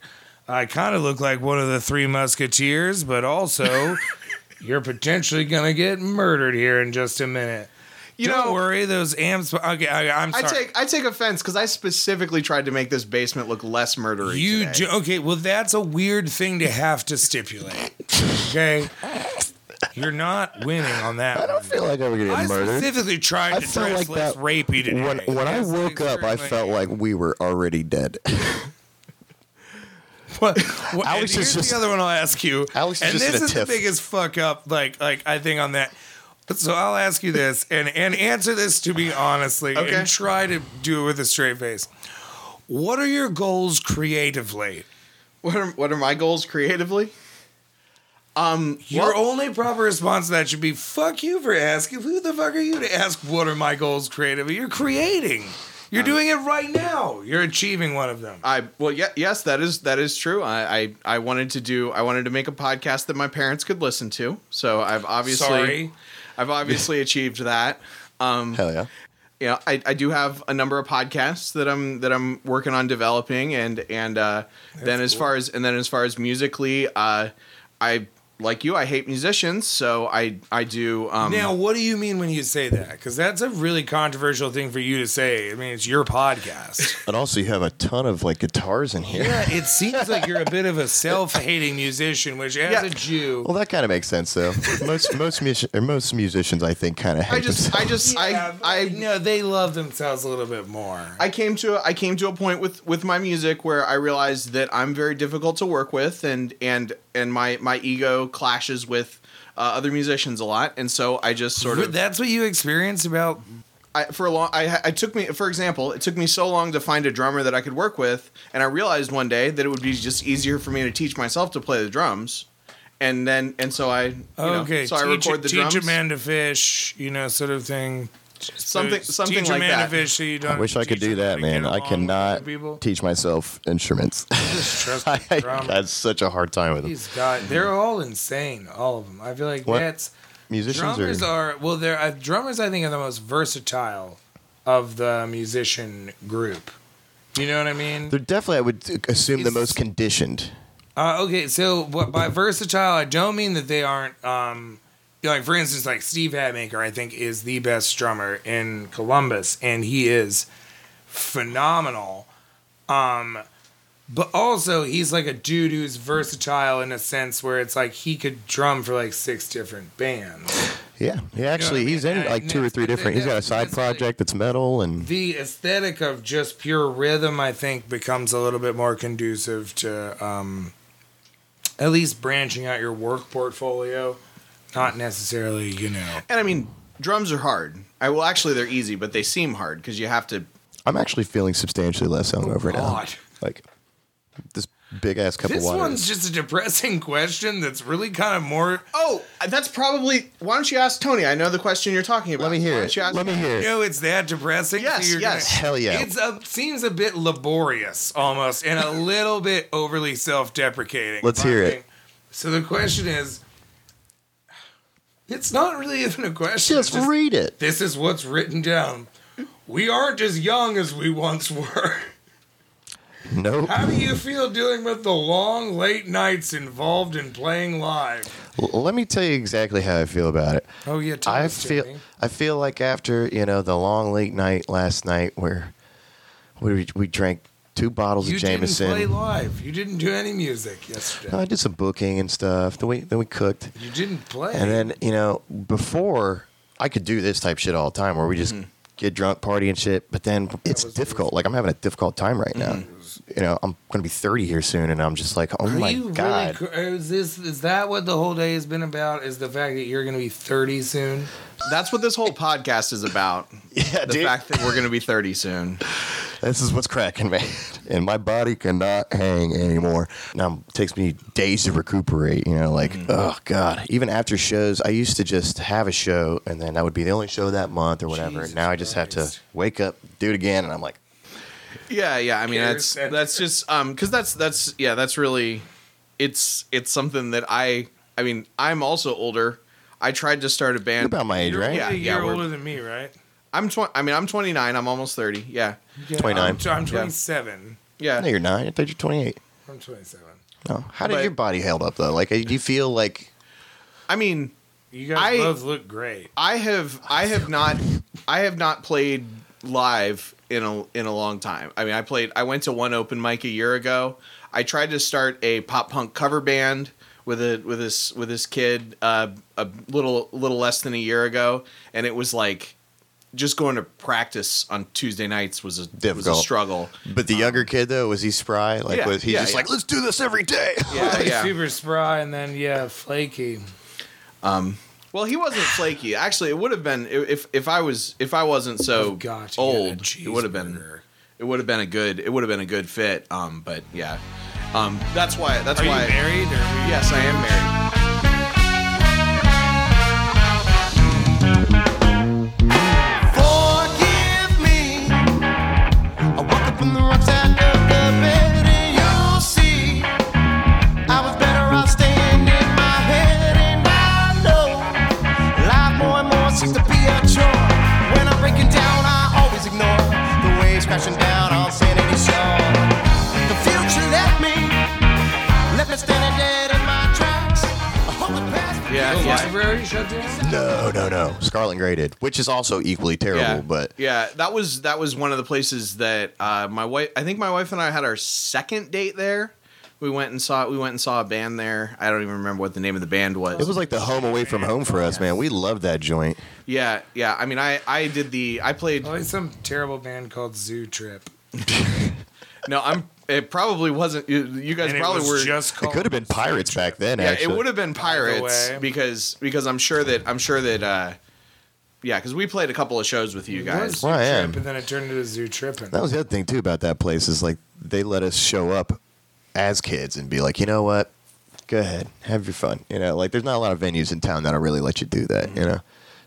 I kind of look like one of the three musketeers, but also you're potentially gonna get murdered here in just a minute. you Don't know, worry, those amps. Okay, I, I'm I sorry. take I take offense because I specifically tried to make this basement look less murdery. You today. do okay. Well, that's a weird thing to have to stipulate. Okay, you're not winning on that. I don't feel like I would I get murdered. specifically tried I to felt dress like less that rapey today. when when I woke up. I felt like we were already dead. What, what, Alex is here's just- the other one I'll ask you. Alex is and just in this a is the biggest fuck up. Like, like I think on that. So I'll ask you this, and and answer this to me honestly, Okay. and try to do it with a straight face. What are your goals creatively? What are what are my goals creatively? Um, Your well, only proper response to that should be "fuck you" for asking. Who the fuck are you to ask? What are my goals creatively? You're creating. You're doing it right now. You're achieving one of them. I well, yeah, yes, that is that is true. I, I I wanted to do I wanted to make a podcast that my parents could listen to. So I've obviously Sorry. I've obviously achieved that. Um, Hell yeah. you know, I, I do have a number of podcasts that I'm that I'm working on developing, and and uh, then as far as and then as far as musically, uh, I like you, I hate musicians, so I I do. Um, Now, what do you mean when you say that? Because that's a really controversial thing for you to say. I mean, it's your podcast. And also, you have a ton of like guitars in here. yeah, it seems like you're a bit of a self-hating musician, which, as Yeah. a Jew, Well, that kind of makes sense, though. Most most musi- most musicians, I think, kind of hate I just I themselves. just yeah, I I no, they love themselves a little bit more. I came to I came to a point with with my music where I realized that I'm very difficult to work with, and and and my my ego clashes with uh, other musicians a lot, and so I just sort of that's what you experience about. I, for a long I I took me for example it took me so long to find a drummer that I could work with, and I realized one day that it would be just easier for me to teach myself to play the drums, and then and so I you know, okay, so I teach, record the teach drums. a man to fish, you know, sort of thing. Something- So something teach like a man that. to fish so you don't. I wish I could do that, man. I cannot teach myself instruments. Just I the had such a hard time with them. These guys, they're all insane. All of them. I feel like What? that's Musicians drummers are, are well. They're uh, drummers. I think are the most versatile of the musician group. You know what I mean? they're definitely, I would assume, the most conditioned. Uh, okay, so what, by versatile, I don't mean that they aren't. Um, you know, like for instance, like Steve Hatmaker, I think is the best drummer in Columbus, and he is phenomenal. Um, but also he's like a dude who's versatile in a sense where it's like he could drum for like six different bands. Yeah, he actually, I mean? he's in like two or three different. He's got a side project that's metal, and The aesthetic of just pure rhythm, I think, becomes a little bit more conducive to um, at least branching out your work portfolio. Not necessarily, you know. and I mean drums are hard. I well actually they're easy, but they seem hard because you have to I'm actually feeling substantially less oh, hungover now. God. Like this big ass cup This of water. This one's just a depressing question that's really kind of more. Oh, that's probably. Why don't you ask Tony? I know the question you're talking about. Let me Why hear don't it. you ask- Let me hear You it. know, it's that depressing. Yes, you're yes. Hell yeah. It's a, seems a bit laborious almost and a little bit overly self deprecating. Let's hear it. So the question is it's not really even a question. Just just- read it. This is what's written down. We aren't as young as we once were. Nope. How do you feel dealing with the long, late nights involved in playing live? Let me tell you exactly how I feel about it. Oh yeah, I feel Jimmy. I feel like after you know the long late night last night where we we drank two bottles you of didn't play live. You didn't do any music yesterday. No, I did some booking and stuff. Then we then we cooked, you didn't play. and then you know before I could do this type shit all the time where we just mm-hmm. get drunk, party and shit. But then it's difficult. Like I'm having a difficult time right now. Mm-hmm. You know I'm going to be 30 here soon, and I'm just like, oh Are my you god. really? cr- Is this is that what the whole day has been about? Is the fact that you're going to be 30 soon? That's what this whole podcast is about. Yeah, The dude. fact that we're going to be 30 soon. This is what's cracking, man. And my body cannot hang anymore. Now it takes me days to recuperate. You know, like mm-hmm. oh god. Even after shows, I used to just have a show, and then that would be the only show that month or whatever. Jesus now I just have to wake up, do it again, and I'm like, Yeah, yeah. I mean, that's that- that's just um because that's that's yeah that's really it's it's something that I I mean I'm also older. I tried to start a you're band. about my age, right? Yeah, only a year we're- older than me, right? I'm twenty. I mean, I'm 29. I'm almost 30. Yeah, Yeah, 29. I'm, I'm 27. yeah. No, you're not. I thought you're 28. I'm 27. No. How did But- your body held up though? Like, do you feel like I mean, You guys I- both look great. I have I have not I have not played live in a in a long time. I mean, I played I went to one open mic a year ago. I tried to start a pop punk cover band with a with this with this kid uh, a little little less than a year ago, and it was like just going to practice on Tuesday nights was a was a struggle. But the younger kid though, was he spry? Like, Yeah, was he yeah, just yeah. like, let's do this every day? Yeah, Like yeah. Super spry and then yeah, flaky. Well, he wasn't flaky. Actually, it would have been if if I was if I wasn't so Got you, you had a old. It would have been cheeseburger. it would have been a good it would have been a good fit. Um, but yeah, um, that's why that's Are you why. married? Or are we- Yes, I am married. No, no, no. Scarlet and Gray did, which is also equally terrible. yeah, But yeah, that was that was one of the places that uh, my wife. I think my wife and I had our second date there. We went and saw we went and saw a band there. I don't even remember what the name of the band was. it was like the home away from home for us, man. We loved that joint. yeah, yeah. I mean, I I did the I played. Like some terrible band called Zoo Trip. No, I'm. It probably wasn't. You, you guys And it probably was were. just It called could have been pirates back then. yeah, actually, it would have been pirates way. because because I'm sure that I'm sure that. uh Yeah, because we played a couple of shows with you guys. Zoo Well, I Trip, am. and then it turned into Zoo Tripping. That was the other thing too about that place is like they let us show up as kids and be like, you know what, go ahead, have your fun. You know, like there's not a lot of venues in town that'll really let you do that. You know,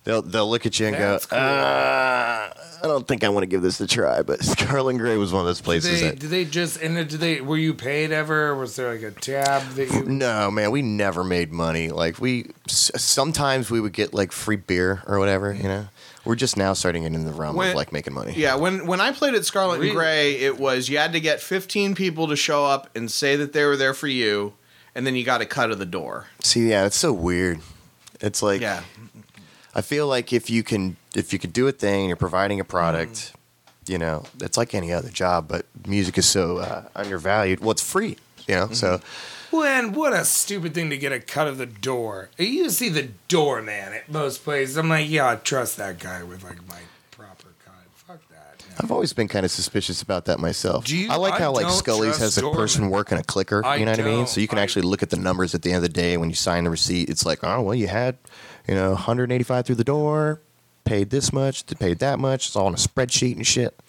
they'll they'll look at you and That's go, cool. uh, I don't think I want to give this a try. But Scarlet and Gray was one of those Did places they, that. did they just and did they were you paid ever? Or was there like a tab that you? No, man, we never made money. Like we sometimes we would get like free beer or whatever. You know, we're just now starting it in the realm When- of like making money. Yeah, when when I played at Scarlet Really? and Gray, it was you had to get 15 people to show up and say that they were there for you, and then you got a cut of the door. See, yeah, it's so weird. It's like Yeah, I feel like if you can if you could do a thing and you're providing a product, Mm. you know, it's like any other job, but music is so uh, undervalued. Well, it's free, you know. So Mm-hmm. Well, and what a stupid thing to get a cut of the door. You see the doorman at most places. I'm like, yeah, I trust that guy with like my proper. Fuck that. I've always been kind of suspicious about that myself. Do you- I like I how like don't Scully's trust has a person doormen. working a clicker. I you know what I mean? So you can I- actually look at the numbers at the end of the day when you sign the receipt. It's like, oh well, you had, you know, 185 through the door, paid this much, paid that much. It's all on a spreadsheet and shit.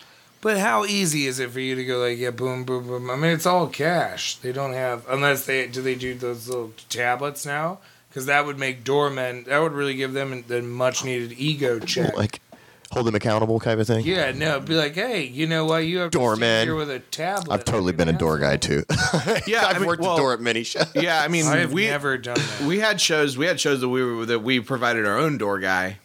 But how easy is it for you to go like, yeah, boom, boom, boom? I mean, it's all cash. They don't have unless they do they do those little tablets now because that would make doormen. That would really give them the much needed ego check. Like hold them accountable kind of thing. yeah, no, be like, hey, you know what? You have to Doorman. stand here with a tablet. I've totally been a an door guy too. yeah. I've I mean, worked well, the door at many shows. Yeah, I mean, I've we never done that. we had shows. We had shows that we were that we provided our own door guy.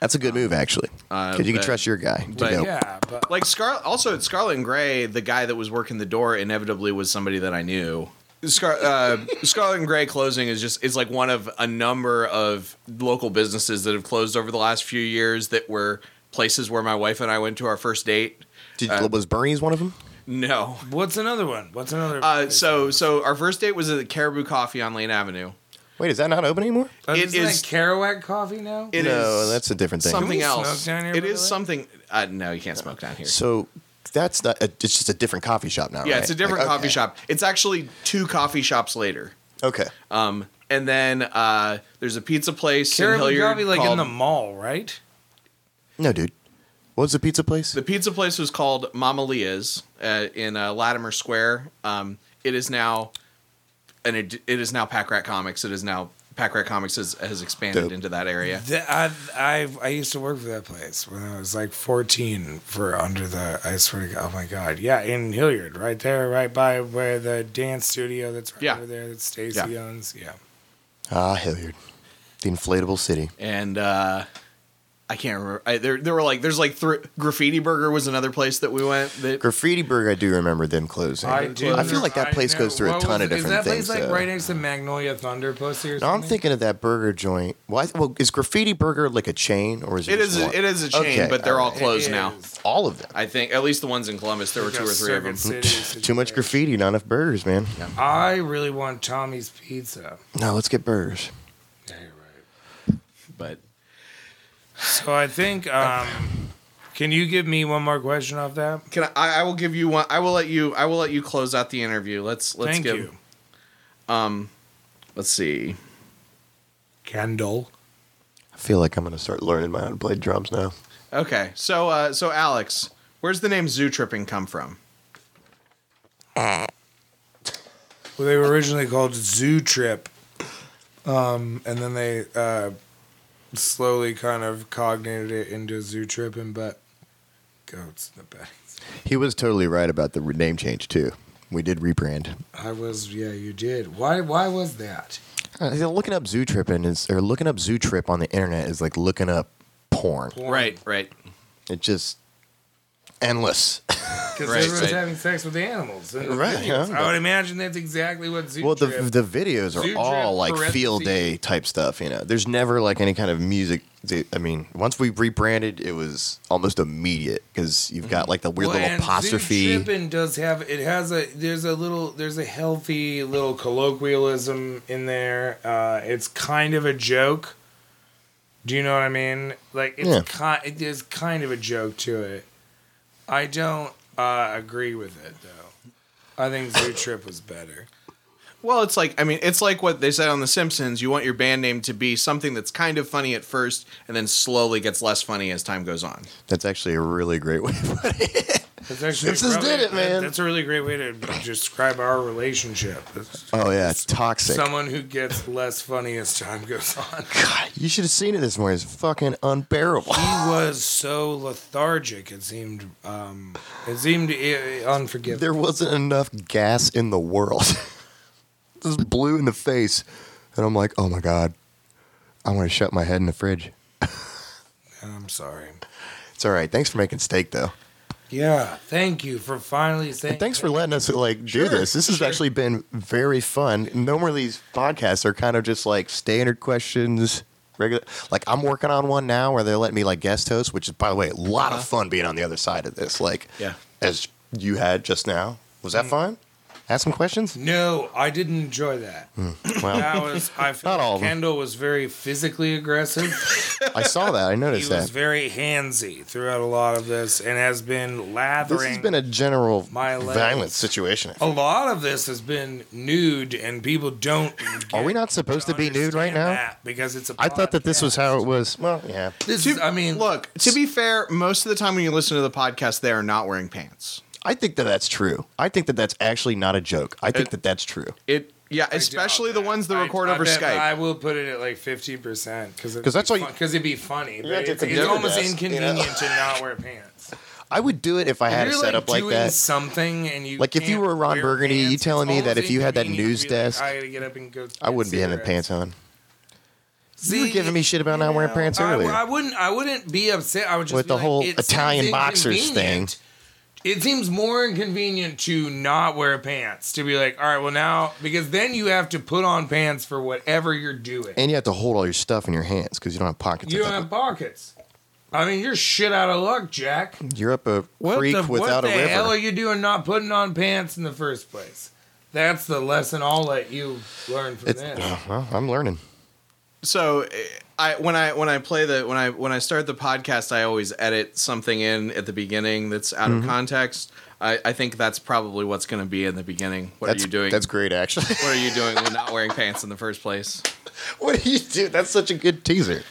That's a good move, actually, Uh, because you can trust your guy. to but go, yeah, but Like Scar. Also at Scarlet and Gray, the guy that was working the door inevitably was somebody that I knew. Scar- uh, Scarlet and Gray closing is just is like one of a number of local businesses that have closed over the last few years that were places where my wife and I went to our first date. Did, uh, was Bernie's one of them? No. what's another one? What's another? Uh, so so our first date was at Caribou Coffee on Lane Avenue. Wait, is that not open anymore? Uh, it isn't is- that Kerouac coffee now. It no, is that's a different thing. something Can we else. smoke down here, it by is the way? something. Uh, no, you can't smoke down here. So that's not. It's just a different coffee shop now. Yeah, right? it's a different Like, coffee okay. shop. It's actually two coffee shops later. Okay. Um, and then uh, there's a pizza place in Caribou Hilliard coffee, like in the mall, right? No, dude. What was the pizza place? The pizza place was called Mama Leah's uh, in uh, Latimer Square. Um, it is now, and it, it is now Pack Rat Comics. It is now Pack Rat Comics has, has expanded Dope. into that area. The, I, I I used to work for that place when I was like 14 for under the I swear to God, oh my God, yeah, in Hilliard, right there, right by where the dance studio that's right Yeah. over there that Stacy Yeah. owns, yeah. ah, Hilliard, the inflatable city. And uh, I can't remember. I, there, there were like there's like thr Graffiti Burger was another place that we went. That Graffiti Burger, I do remember them closing. I do. I feel like that I place know. goes through a What ton was of it? different Is that things. place like though. right next to Magnolia Thunder Pussy or No, something? I'm thinking of that burger joint. Well, well, is Graffiti Burger like a chain or is it? it just is one? it is a chain, Okay, but they're all closed now. is. all of them. I think at least the ones in Columbus, there were two or three of them. Too much graffiti, not enough burgers, man. I really want Tommy's Pizza. No, let's get burgers. Yeah, you're right. But So I think, um, can you give me one more question off that? can I, I? I will give you one. I will let you. I will let you close out the interview. Let's let's Thank give. you. Um, let's see. Kendall. I feel like I'm gonna start learning my how to play drums now. Okay, so uh, so Alex, where's the name Zoo Tripping come from? Well, they were originally called Zoo Trip, um, and then they uh, slowly kind of cognated it into Zoo Tripping, but goats in the back. He was totally right about the name change too. We did rebrand. I was, yeah, you did. Why? Why was that? Uh, looking up zoo tripping is or looking up zoo trip on the internet is like looking up porn. Right, right. It just endless. because Right, everyone's right. having sex with animals. in the Right, yeah. I would imagine that's exactly what Zoo Well, the Trip- the videos are Zoo all Trip like field day type stuff. You know, there's never like any kind of music. the- I mean, once we rebranded, it was almost immediate because you've got like the weird Well, little apostrophe. Zoo Trippin' does have it has a there's a little there's a healthy little colloquialism in there. Uh, it's kind of a joke. Do you know what I mean? Like it's Yeah. kind it is kind of a joke to it. I don't uh, agree with it though. I think Zoo Trip was better. Well, it's like I mean, it's like what they said on The Simpsons. You want your band name to be something that's kind of funny at first, and then slowly gets less funny as time goes on. That's actually a really great way. to put it. That's actually Simpsons probably- did it, man. That's a really great way to describe our relationship. It's Oh yeah, it's toxic. Someone who gets less funny as time goes on. God, you should have seen it this morning. It's fucking unbearable. he was so lethargic. It seemed. Um, it seemed uh, unforgivable. there wasn't enough gas in the world. Just blew in the face, and I'm like, oh my god, I want to shut my head in the fridge. I'm sorry. It's all right. Thanks for making steak though. Yeah, thank you for finally saying. And thanks for letting us like do Sure, this. This has sure. actually been very fun. Normally these podcasts are kind of just like standard questions. Regular, like I'm working on one now where they're letting me like guest host, which is by the way a lot of uh-huh. fun being on the other side of this. Like, Yeah. as you had just now, was that mm. fun? Ask some questions. No, I didn't enjoy that. Hmm, well, That was. I felt Not all of them. Kendall was very physically aggressive. I saw that. I noticed he noticed was very handsy throughout a lot of this, and has been lathering. This has been a general my legs. violent situation. a lot of this has been nude, and people don't. Are we not supposed to be nude right now? because it's a. I thought that this was how it was. Well, yeah. This is. I mean, Look, to be fair, most of the time when you listen to the podcast, they are not wearing pants. I think that that's true. I think that that's actually not a joke. I think It- that that's true. It yeah, I especially the that. ones that record I over bet Skype. I will put it at like fifty percent because 'Cause that's what you- because it'd be funny. But have to it's, it's consider almost this, you know? inconvenient to not wear pants. I would do it if I had If a you're setup like doing that. something and you Like, if you can't were Ron wear Burgundy, you pants, telling me that almost if you had that inconvenient news to be like, desk, I gotta get up and go. I wouldn't be having pants on. See, you were giving me shit about not wearing pants I- earlier. I, wouldn't. I wouldn't be upset. I would just With be the like, whole it seems Italian boxers inconvenient. It seems more inconvenient to not wear pants. To be like, all right, well now, because then you have to put on pants for whatever you're doing. and you have to hold all your stuff in your hands because you don't have pockets. you at don't the- have pockets. I mean, you're shit out of luck, Jack. You're up a What creek the, without what a the river. hell are you doing not putting on pants in the first place? That's the lesson I'll let you learn from it's, this. uh, well, I'm learning. So eh, I when I when I play the when I when I start the podcast, I always edit something in at the beginning that's out Mm-hmm. of context. I, I think that's probably what's going to be in the beginning. What that's are you doing? That's great, actually. what are you doing with not wearing pants in the first place? what do you do? That's such a good teaser.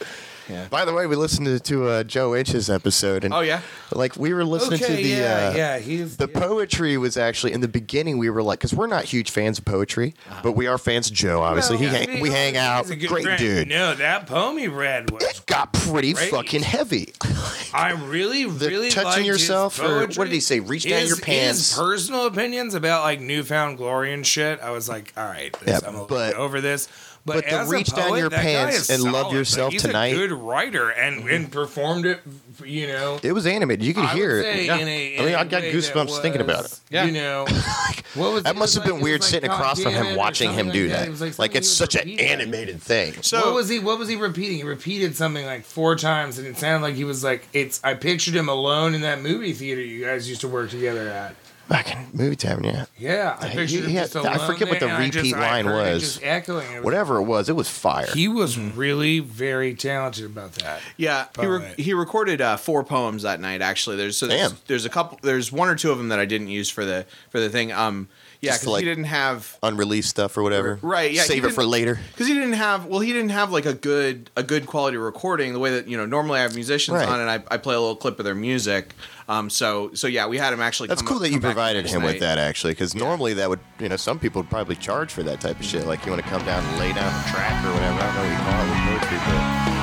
Yeah. By the way, we listened to, to uh, Joe Inch's episode, and Oh yeah. like we were listening to Okay, the yeah, uh, yeah, he's the yeah. poetry was actually in the beginning. We were like, because we're not huge fans of poetry, but we are fans of Joe. Obviously, he hang, we hang he's out. a good Great friend. dude. No, that poem he read was. Got pretty Great. fucking heavy. I really, The really touching liked his yourself, or what poetry. did he say? Reach down His- your pants. His personal opinions about like New Found Glory and shit. I was like, all right, this, Yeah, I'm a little but- bit over this. But, but the reach down your pants and love yourself Like, he's tonight. A good writer and and performed it. You know, It was animated. You could I hear it. Yeah. a, I mean, I got goosebumps that thinking about it. Yeah. You know, what was That must have been like- it weird was sitting like, across from him, watching him do like that. Was like, Like it's such an animated thing. So what was he? What was he repeating? He repeated something like four times, and it sounded like he was like, "It's." I pictured him alone in that movie theater you guys used to work together at. Back in movie time, yeah. Yeah, I He- pictured him he had- just I forget what the and I just- repeat line was. Just echoing. It was- Whatever it was, it was fire. He was really very talented about that. Yeah, he, re- he recorded uh, four poems that night. Actually, there's so there's, Damn. there's a couple. There's one or two of them that I didn't use for the for the thing. Um, yeah, because like- he didn't have Unreleased stuff or whatever. right. Yeah, Save it for later. because he didn't have. Well, he didn't have like a good a good quality recording. The way that you know normally I have musicians Right. on and I, I play a little clip of their music. Um, so so yeah, we had him actually. That's cool up- that you come back the provided him with that actually, because normally that would, you know, some people would probably charge for that type of shit. Like you want to come down and lay down the track or whatever. I don't know what you call it with poetry, but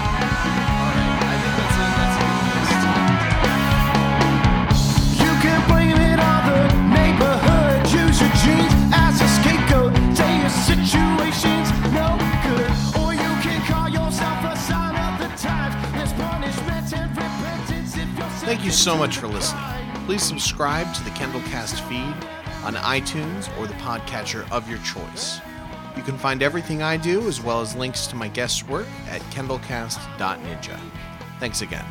you so much for listening. please subscribe to the Kendallcast feed on iTunes or the podcatcher of your choice. You can find everything I do, as well as links to my guest work, at kendallcast.ninja. Thanks again.